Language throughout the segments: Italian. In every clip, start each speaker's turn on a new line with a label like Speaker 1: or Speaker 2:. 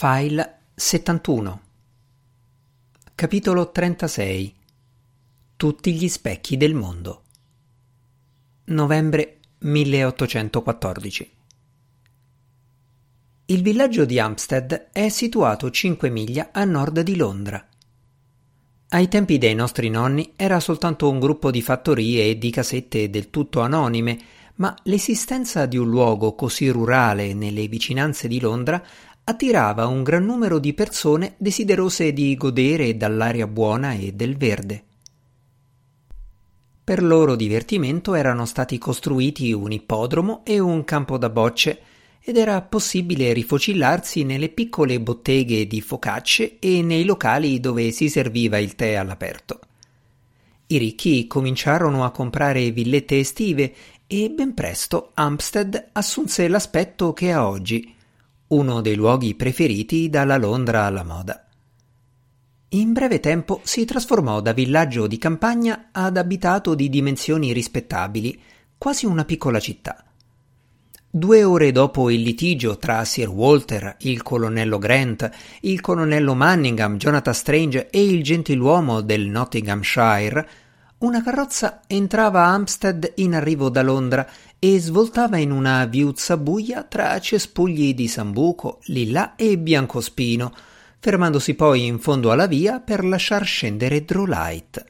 Speaker 1: File 71 Capitolo 36 Tutti gli specchi del mondo. Novembre 1814 Il villaggio di Hampstead è situato 5 miglia a nord di Londra. Ai tempi dei nostri nonni era soltanto un gruppo di fattorie e di casette del tutto anonime, ma l'esistenza di un luogo così rurale nelle vicinanze di Londra attirava un gran numero di persone desiderose di godere dall'aria buona e del verde. Per loro divertimento erano stati costruiti un ippodromo e un campo da bocce ed era possibile rifocillarsi nelle piccole botteghe di focacce e nei locali dove si serviva il tè all'aperto. I ricchi cominciarono a comprare villette estive e ben presto Hampstead assunse l'aspetto che ha oggi, uno dei luoghi preferiti dalla Londra alla moda. In breve tempo si trasformò da villaggio di campagna ad abitato di dimensioni rispettabili, quasi una piccola città. Due ore dopo il litigio tra Sir Walter, il colonnello Grant, il colonnello Manningham, Jonathan Strange e il gentiluomo del Nottinghamshire, una carrozza entrava a Hampstead in arrivo da Londra e svoltava in una viuzza buia tra cespugli di sambuco, lilla e biancospino, fermandosi poi in fondo alla via per lasciar scendere Drolight.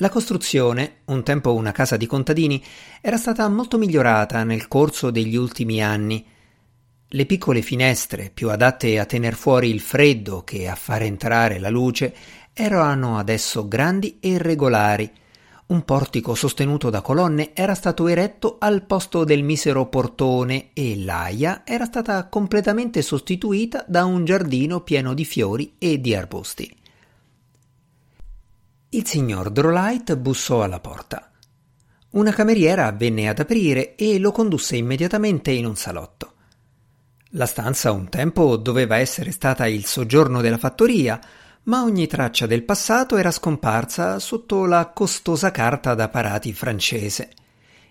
Speaker 1: La costruzione, un tempo una casa di contadini, era stata molto migliorata nel corso degli ultimi anni. Le piccole finestre, più adatte a tener fuori il freddo che a far entrare la luce, erano adesso grandi e regolari. Un portico sostenuto da colonne era stato eretto al posto del misero portone e l'aia era stata completamente sostituita da un giardino pieno di fiori e di arbusti. Il signor Drolight bussò alla porta. Una cameriera venne ad aprire e lo condusse immediatamente in un salotto. La stanza un tempo doveva essere stata il soggiorno della fattoria, ma ogni traccia del passato era scomparsa sotto la costosa carta da parati francese,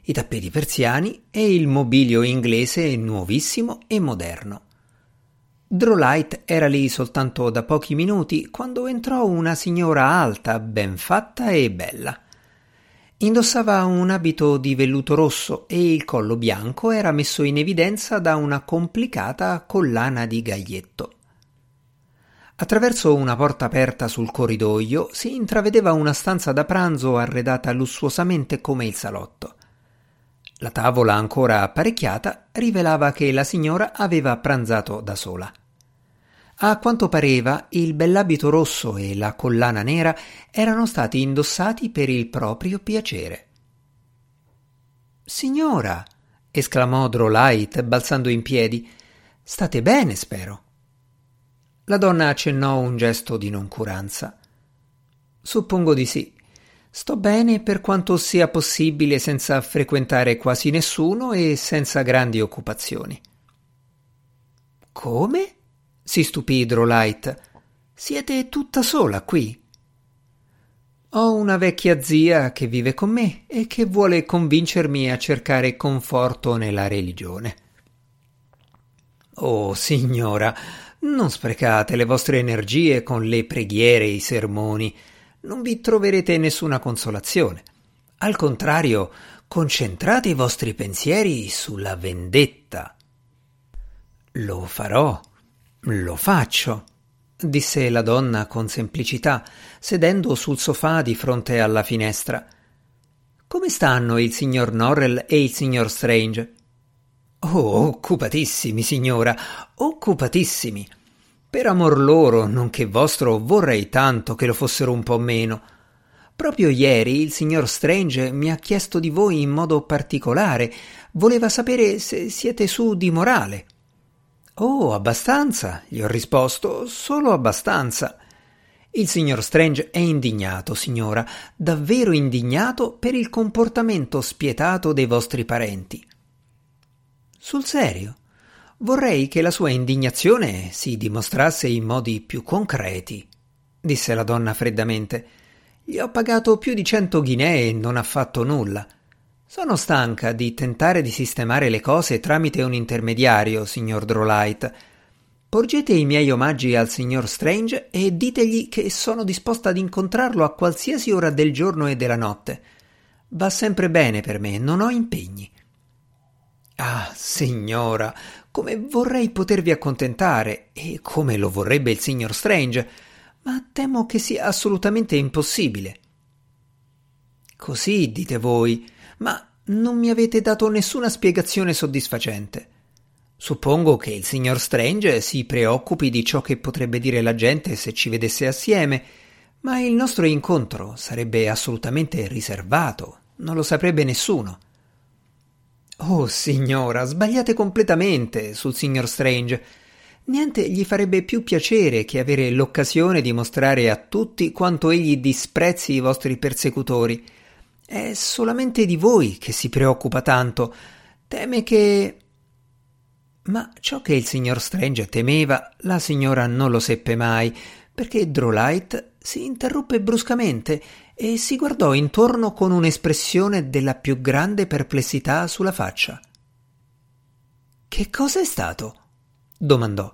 Speaker 1: i tappeti persiani e il mobilio inglese nuovissimo e moderno. Drolight era lì soltanto da pochi minuti quando entrò una signora alta, ben fatta e bella. Indossava un abito di velluto rosso e il collo bianco era messo in evidenza da una complicata collana di gaglietto. Attraverso una porta aperta sul corridoio si intravedeva una stanza da pranzo arredata lussuosamente come il salotto. La tavola ancora apparecchiata rivelava che la signora aveva pranzato da sola. A quanto pareva, il bell'abito rosso e la collana nera erano stati indossati per il proprio piacere. Signora, esclamò Drolight balzando in piedi, state bene, spero. La donna accennò un gesto di noncuranza. Suppongo di sì. Sto bene per quanto sia possibile senza frequentare quasi nessuno e senza grandi occupazioni. Come? si stupì Drolight. Siete tutta sola qui? Ho una vecchia zia che vive con me e che vuole convincermi a cercare conforto nella religione. Oh, signora, non sprecate le vostre energie con le preghiere e i sermoni. Non vi troverete nessuna consolazione. Al contrario, concentrate i vostri pensieri sulla vendetta. Lo farò, lo faccio, disse la donna con semplicità, sedendo sul sofà di fronte alla finestra. Come stanno il signor Norrell e il signor Strange? Oh, occupatissimi, signora, occupatissimi. Per amor loro, nonché vostro, vorrei tanto che lo fossero un po' meno. Proprio ieri il signor Strange mi ha chiesto di voi in modo particolare. Voleva sapere se siete su di morale. Oh, abbastanza, gli ho risposto, solo abbastanza. Il signor Strange è indignato, signora, davvero indignato per il comportamento spietato dei vostri parenti. Sul serio? Vorrei che la sua indignazione si dimostrasse in modi più concreti, disse la donna freddamente. Gli ho pagato più di cento ghinee e non ha fatto nulla. Sono stanca di tentare di sistemare le cose tramite un intermediario, signor Drolight. Porgete i miei omaggi al signor Strange e ditegli che sono disposta ad incontrarlo a qualsiasi ora del giorno e della notte. Va sempre bene per me, non ho impegni. Ah, signora, come vorrei potervi accontentare e come lo vorrebbe il signor Strange, ma temo che sia assolutamente impossibile. Così dite voi, ma non mi avete dato nessuna spiegazione soddisfacente. Suppongo che il signor Strange si preoccupi di ciò che potrebbe dire la gente se ci vedesse assieme, ma il nostro incontro sarebbe assolutamente riservato, non lo saprebbe nessuno. Oh, signora, sbagliate completamente sul signor Strange. Niente gli farebbe più piacere che avere l'occasione di mostrare a tutti quanto egli disprezzi i vostri persecutori. È solamente di voi che si preoccupa tanto. Teme che ma ciò che il signor Strange temeva, la signora non lo seppe mai, perché Drolight si interruppe bruscamente e si guardò intorno con un'espressione della più grande perplessità sulla faccia. Che cosa è stato? domandò.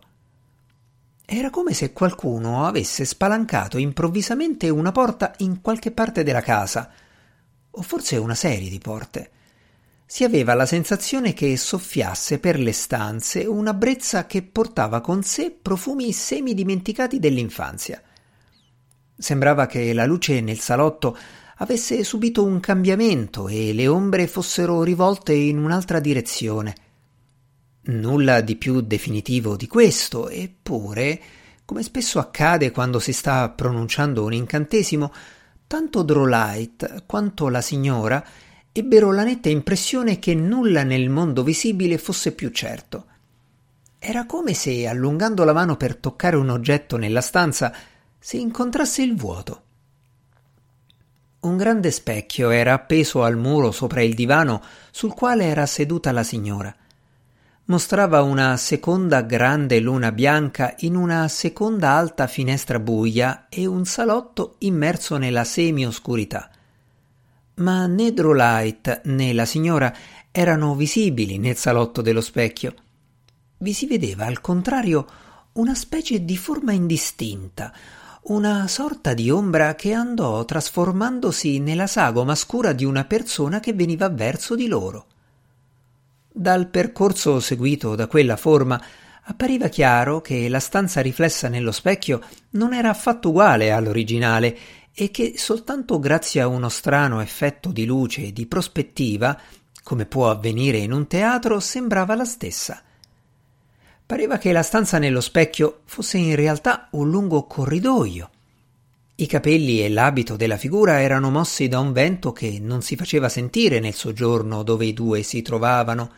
Speaker 1: Era come se qualcuno avesse spalancato improvvisamente una porta in qualche parte della casa, o forse una serie di porte si aveva la sensazione che soffiasse per le stanze una brezza che portava con sé profumi semi dimenticati dell'infanzia. Sembrava che la luce nel salotto avesse subito un cambiamento e le ombre fossero rivolte in un'altra direzione. Nulla di più definitivo di questo, eppure, come spesso accade quando si sta pronunciando un incantesimo, tanto Drolight quanto la signora ebbero la netta impressione che nulla nel mondo visibile fosse più certo. Era come se, allungando la mano per toccare un oggetto nella stanza, si incontrasse il vuoto. Un grande specchio era appeso al muro sopra il divano sul quale era seduta la signora. Mostrava una seconda grande luna bianca in una seconda alta finestra buia e un salotto immerso nella semi-oscurità ma né Drolight né la signora erano visibili nel salotto dello specchio. Vi si vedeva al contrario una specie di forma indistinta, una sorta di ombra che andò trasformandosi nella sagoma scura di una persona che veniva verso di loro. Dal percorso seguito da quella forma appariva chiaro che la stanza riflessa nello specchio non era affatto uguale all'originale e che soltanto grazie a uno strano effetto di luce e di prospettiva, come può avvenire in un teatro, sembrava la stessa. Pareva che la stanza nello specchio fosse in realtà un lungo corridoio. I capelli e l'abito della figura erano mossi da un vento che non si faceva sentire nel soggiorno dove i due si trovavano,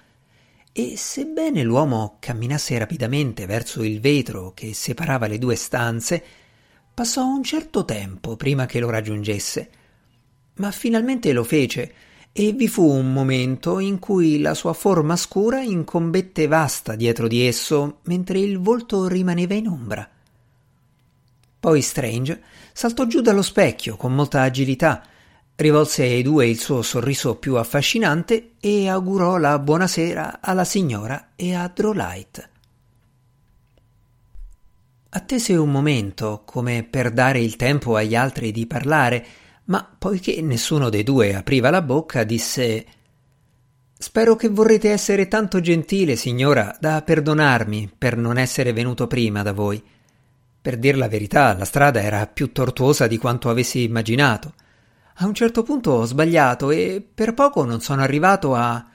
Speaker 1: e sebbene l'uomo camminasse rapidamente verso il vetro che separava le due stanze, Passò un certo tempo prima che lo raggiungesse, ma finalmente lo fece e vi fu un momento in cui la sua forma scura incombette vasta dietro di esso, mentre il volto rimaneva in ombra. Poi Strange saltò giù dallo specchio con molta agilità, rivolse ai due il suo sorriso più affascinante e augurò la buonasera alla signora e a Drolight. Attese un momento, come per dare il tempo agli altri di parlare, ma poiché nessuno dei due apriva la bocca, disse Spero che vorrete essere tanto gentile, signora, da perdonarmi per non essere venuto prima da voi. Per dir la verità, la strada era più tortuosa di quanto avessi immaginato. A un certo punto ho sbagliato e per poco non sono arrivato a.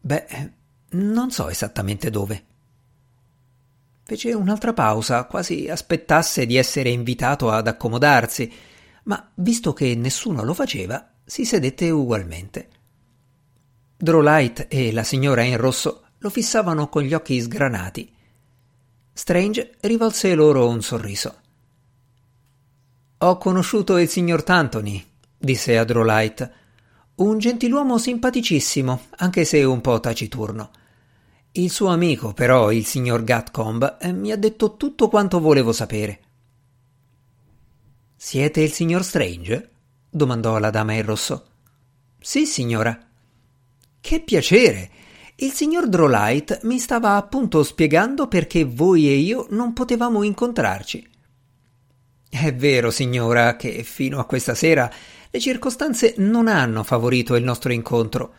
Speaker 1: Beh, non so esattamente dove. Fece un'altra pausa, quasi aspettasse di essere invitato ad accomodarsi, ma visto che nessuno lo faceva, si sedette ugualmente. Drolight e la signora in rosso lo fissavano con gli occhi sgranati. Strange rivolse loro un sorriso. Ho conosciuto il signor Tantony, disse a Drolight. Un gentiluomo simpaticissimo, anche se un po' taciturno. Il suo amico, però, il signor Gatcomb, eh, mi ha detto tutto quanto volevo sapere. Siete il signor Strange? domandò la dama in rosso. Sì, signora. Che piacere! Il signor Drolight mi stava appunto spiegando perché voi e io non potevamo incontrarci. È vero, signora, che fino a questa sera le circostanze non hanno favorito il nostro incontro.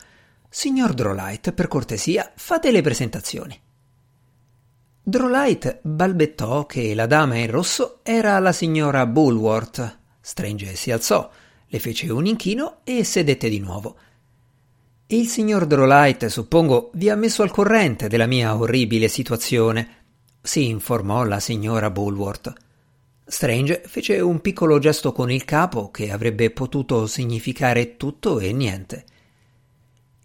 Speaker 1: Signor Drolight, per cortesia, fate le presentazioni. Drolight balbettò che la dama in rosso era la signora Bulworth. Strange si alzò, le fece un inchino e sedette di nuovo. Il signor Drolight, suppongo, vi ha messo al corrente della mia orribile situazione, si informò la signora Bulworth. Strange fece un piccolo gesto con il capo che avrebbe potuto significare tutto e niente.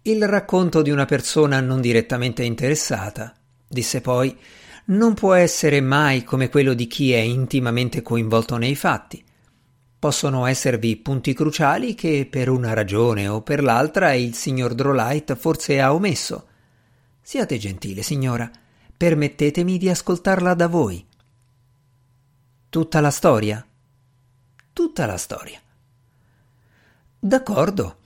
Speaker 1: Il racconto di una persona non direttamente interessata, disse poi, non può essere mai come quello di chi è intimamente coinvolto nei fatti. Possono esservi punti cruciali che per una ragione o per l'altra il signor Drolight forse ha omesso. Siate gentile, signora, permettetemi di ascoltarla da voi. Tutta la storia? Tutta la storia. D'accordo.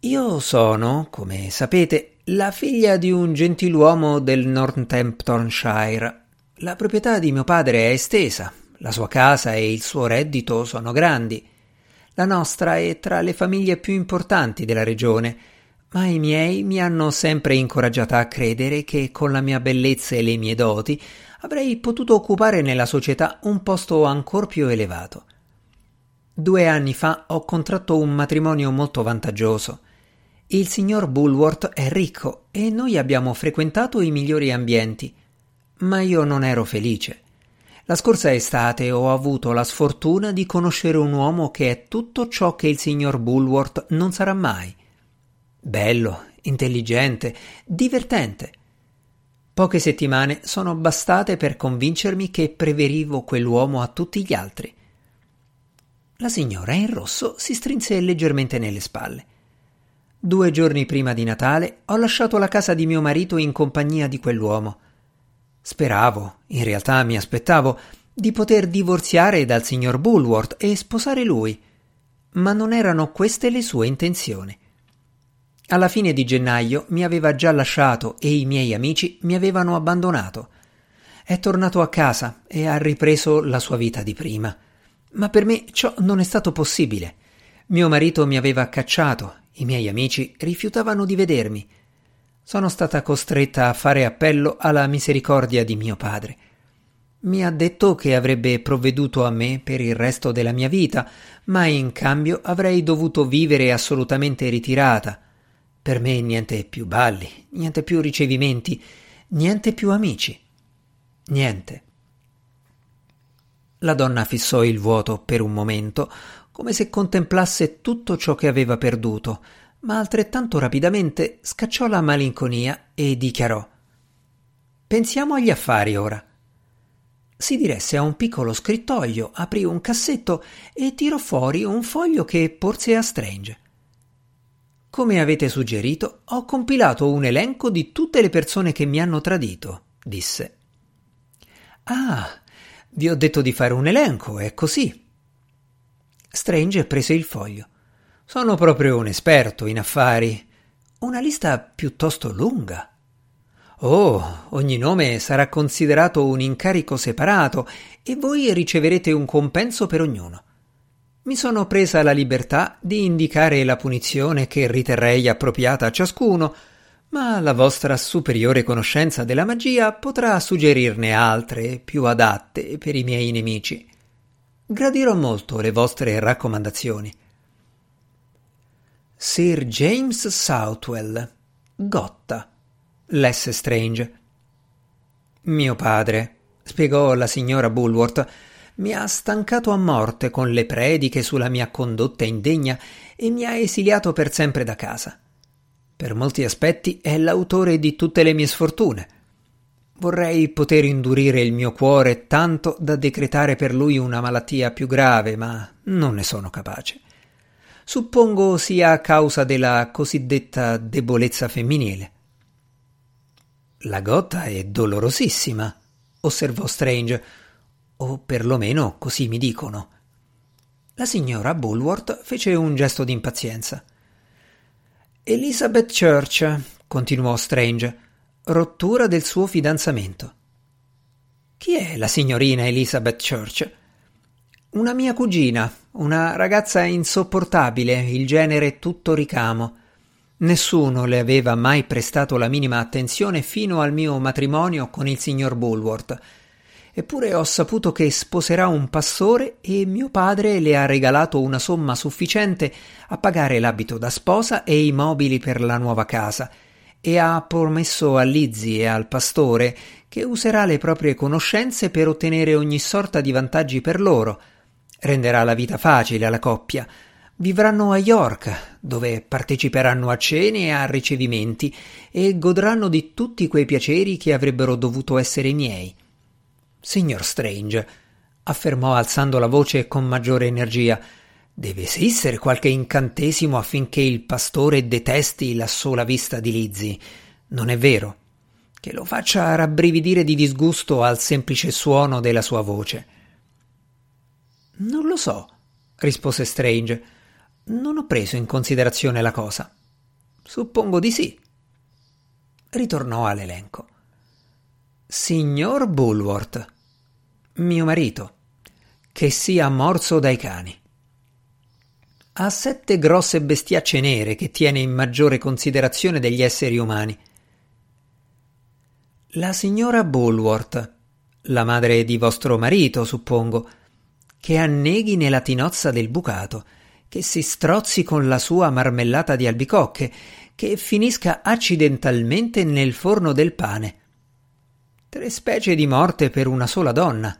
Speaker 1: Io sono, come sapete, la figlia di un gentiluomo del Northamptonshire. La proprietà di mio padre è estesa, la sua casa e il suo reddito sono grandi. La nostra è tra le famiglie più importanti della regione, ma i miei mi hanno sempre incoraggiata a credere che con la mia bellezza e le mie doti avrei potuto occupare nella società un posto ancor più elevato. Due anni fa ho contratto un matrimonio molto vantaggioso. Il signor Bulworth è ricco e noi abbiamo frequentato i migliori ambienti, ma io non ero felice. La scorsa estate ho avuto la sfortuna di conoscere un uomo che è tutto ciò che il signor Bulworth non sarà mai. Bello, intelligente, divertente. Poche settimane sono bastate per convincermi che preferivo quell'uomo a tutti gli altri. La signora in rosso si strinse leggermente nelle spalle. Due giorni prima di Natale ho lasciato la casa di mio marito in compagnia di quell'uomo. Speravo, in realtà mi aspettavo, di poter divorziare dal signor Bulworth e sposare lui, ma non erano queste le sue intenzioni. Alla fine di gennaio mi aveva già lasciato e i miei amici mi avevano abbandonato. È tornato a casa e ha ripreso la sua vita di prima. Ma per me ciò non è stato possibile. Mio marito mi aveva cacciato, i miei amici rifiutavano di vedermi. Sono stata costretta a fare appello alla misericordia di mio padre. Mi ha detto che avrebbe provveduto a me per il resto della mia vita, ma in cambio avrei dovuto vivere assolutamente ritirata, per me niente più balli, niente più ricevimenti, niente più amici. Niente. La donna fissò il vuoto per un momento, come se contemplasse tutto ciò che aveva perduto, ma altrettanto rapidamente scacciò la malinconia e dichiarò Pensiamo agli affari ora. Si diresse a un piccolo scrittoio, aprì un cassetto e tirò fuori un foglio che porse a Strange. Come avete suggerito, ho compilato un elenco di tutte le persone che mi hanno tradito, disse. Ah, vi ho detto di fare un elenco, è così. Strange prese il foglio. Sono proprio un esperto in affari. Una lista piuttosto lunga. Oh, ogni nome sarà considerato un incarico separato e voi riceverete un compenso per ognuno mi sono presa la libertà di indicare la punizione che riterrei appropriata a ciascuno, ma la vostra superiore conoscenza della magia potrà suggerirne altre più adatte per i miei nemici. Gradirò molto le vostre raccomandazioni. Sir James Southwell, Gotta, lesse Strange. Mio padre, spiegò la signora Bulworth, mi ha stancato a morte con le prediche sulla mia condotta indegna e mi ha esiliato per sempre da casa. Per molti aspetti è l'autore di tutte le mie sfortune. Vorrei poter indurire il mio cuore tanto da decretare per lui una malattia più grave, ma non ne sono capace. Suppongo sia a causa della cosiddetta debolezza femminile. La gotta è dolorosissima, osservò Strange o perlomeno così mi dicono. La signora Bulworth fece un gesto d'impazienza. Elizabeth Church, continuò Strange, rottura del suo fidanzamento. Chi è la signorina Elizabeth Church? Una mia cugina, una ragazza insopportabile, il genere tutto ricamo. Nessuno le aveva mai prestato la minima attenzione fino al mio matrimonio con il signor Bulworth. Eppure ho saputo che sposerà un pastore e mio padre le ha regalato una somma sufficiente a pagare l'abito da sposa e i mobili per la nuova casa e ha promesso a Lizzie e al pastore che userà le proprie conoscenze per ottenere ogni sorta di vantaggi per loro. Renderà la vita facile alla coppia, Vivranno a York, dove parteciperanno a cene e a ricevimenti e godranno di tutti quei piaceri che avrebbero dovuto essere miei. Signor Strange, affermò alzando la voce con maggiore energia, deve esistere qualche incantesimo affinché il pastore detesti la sola vista di Lizzie. Non è vero? Che lo faccia rabbrividire di disgusto al semplice suono della sua voce. Non lo so, rispose Strange non ho preso in considerazione la cosa. Suppongo di sì. Ritornò all'elenco. Signor Bulworth, mio marito, che sia morso dai cani. Ha sette grosse bestiacce nere che tiene in maggiore considerazione degli esseri umani. La signora Bulworth, la madre di vostro marito, suppongo, che anneghi nella tinozza del bucato che si strozzi con la sua marmellata di albicocche, che finisca accidentalmente nel forno del pane. Tre specie di morte per una sola donna.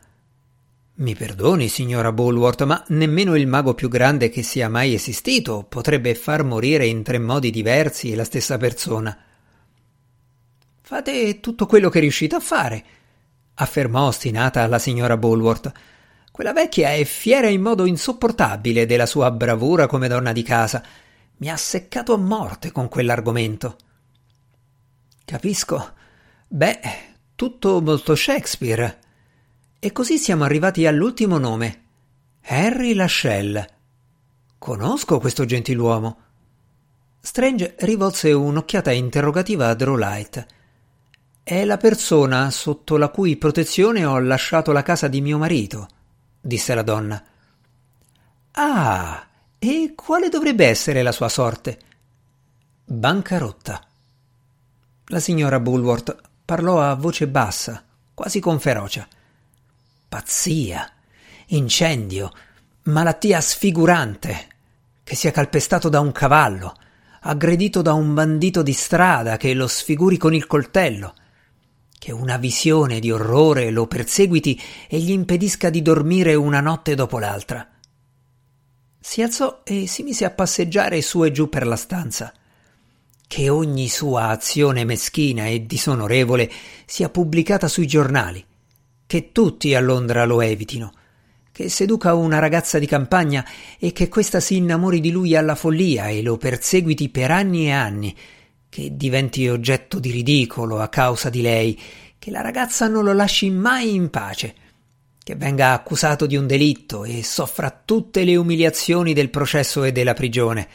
Speaker 1: Mi perdoni, signora Bulworth, ma nemmeno il mago più grande che sia mai esistito potrebbe far morire in tre modi diversi la stessa persona. Fate tutto quello che riuscite a fare, affermò ostinata la signora Bulworth. Quella vecchia è fiera in modo insopportabile della sua bravura come donna di casa. Mi ha seccato a morte con quell'argomento. Capisco. Beh, tutto molto Shakespeare. E così siamo arrivati all'ultimo nome. Harry Lashell. Conosco questo gentiluomo. Strange rivolse un'occhiata interrogativa a Drolight. È la persona sotto la cui protezione ho lasciato la casa di mio marito disse la donna. Ah, e quale dovrebbe essere la sua sorte? Bancarotta. La signora Bulworth parlò a voce bassa, quasi con ferocia. Pazzia, incendio, malattia sfigurante, che sia calpestato da un cavallo, aggredito da un bandito di strada che lo sfiguri con il coltello, che una visione di orrore lo perseguiti e gli impedisca di dormire una notte dopo l'altra. Si alzò e si mise a passeggiare su e giù per la stanza. Che ogni sua azione meschina e disonorevole sia pubblicata sui giornali, che tutti a Londra lo evitino, che seduca una ragazza di campagna e che questa si innamori di lui alla follia e lo perseguiti per anni e anni, che diventi oggetto di ridicolo a causa di lei, che la ragazza non lo lasci mai in pace, che venga accusato di un delitto e soffra tutte le umiliazioni del processo e della prigione,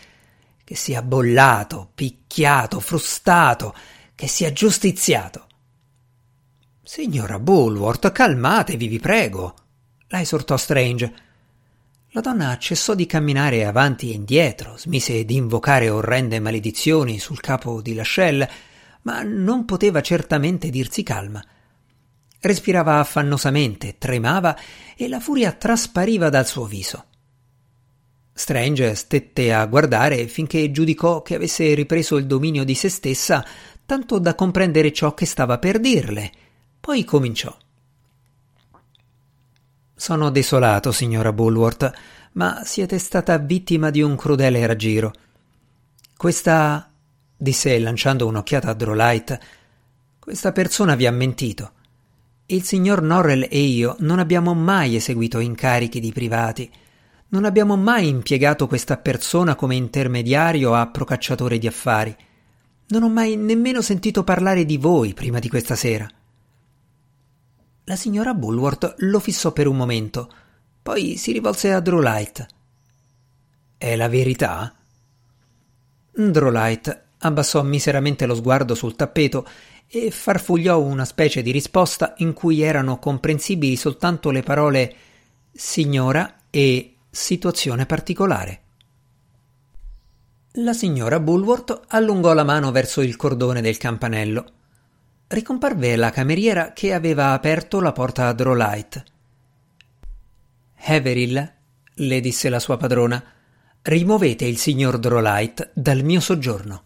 Speaker 1: che sia bollato, picchiato, frustato, che sia giustiziato. Signora Bulworth, calmatevi, vi prego, la esortò Strange. La donna cessò di camminare avanti e indietro, smise di invocare orrende maledizioni sul capo di Lascelle, ma non poteva certamente dirsi calma. Respirava affannosamente, tremava e la furia traspariva dal suo viso. Strange stette a guardare finché giudicò che avesse ripreso il dominio di se stessa, tanto da comprendere ciò che stava per dirle. Poi cominciò. Sono desolato, signora Bulworth, ma siete stata vittima di un crudele raggiro. Questa disse lanciando un'occhiata a Drolight, questa persona vi ha mentito. Il signor Norrell e io non abbiamo mai eseguito incarichi di privati. Non abbiamo mai impiegato questa persona come intermediario a procacciatore di affari. Non ho mai nemmeno sentito parlare di voi prima di questa sera. La signora Bulworth lo fissò per un momento, poi si rivolse a Drolight. È la verità? Drolight, abbassò miseramente lo sguardo sul tappeto e farfugliò una specie di risposta in cui erano comprensibili soltanto le parole signora e situazione particolare. La signora Bulworth allungò la mano verso il cordone del campanello. Ricomparve la cameriera che aveva aperto la porta a Drolight. Haverhill, le disse la sua padrona, rimuovete il signor Drolight dal mio soggiorno.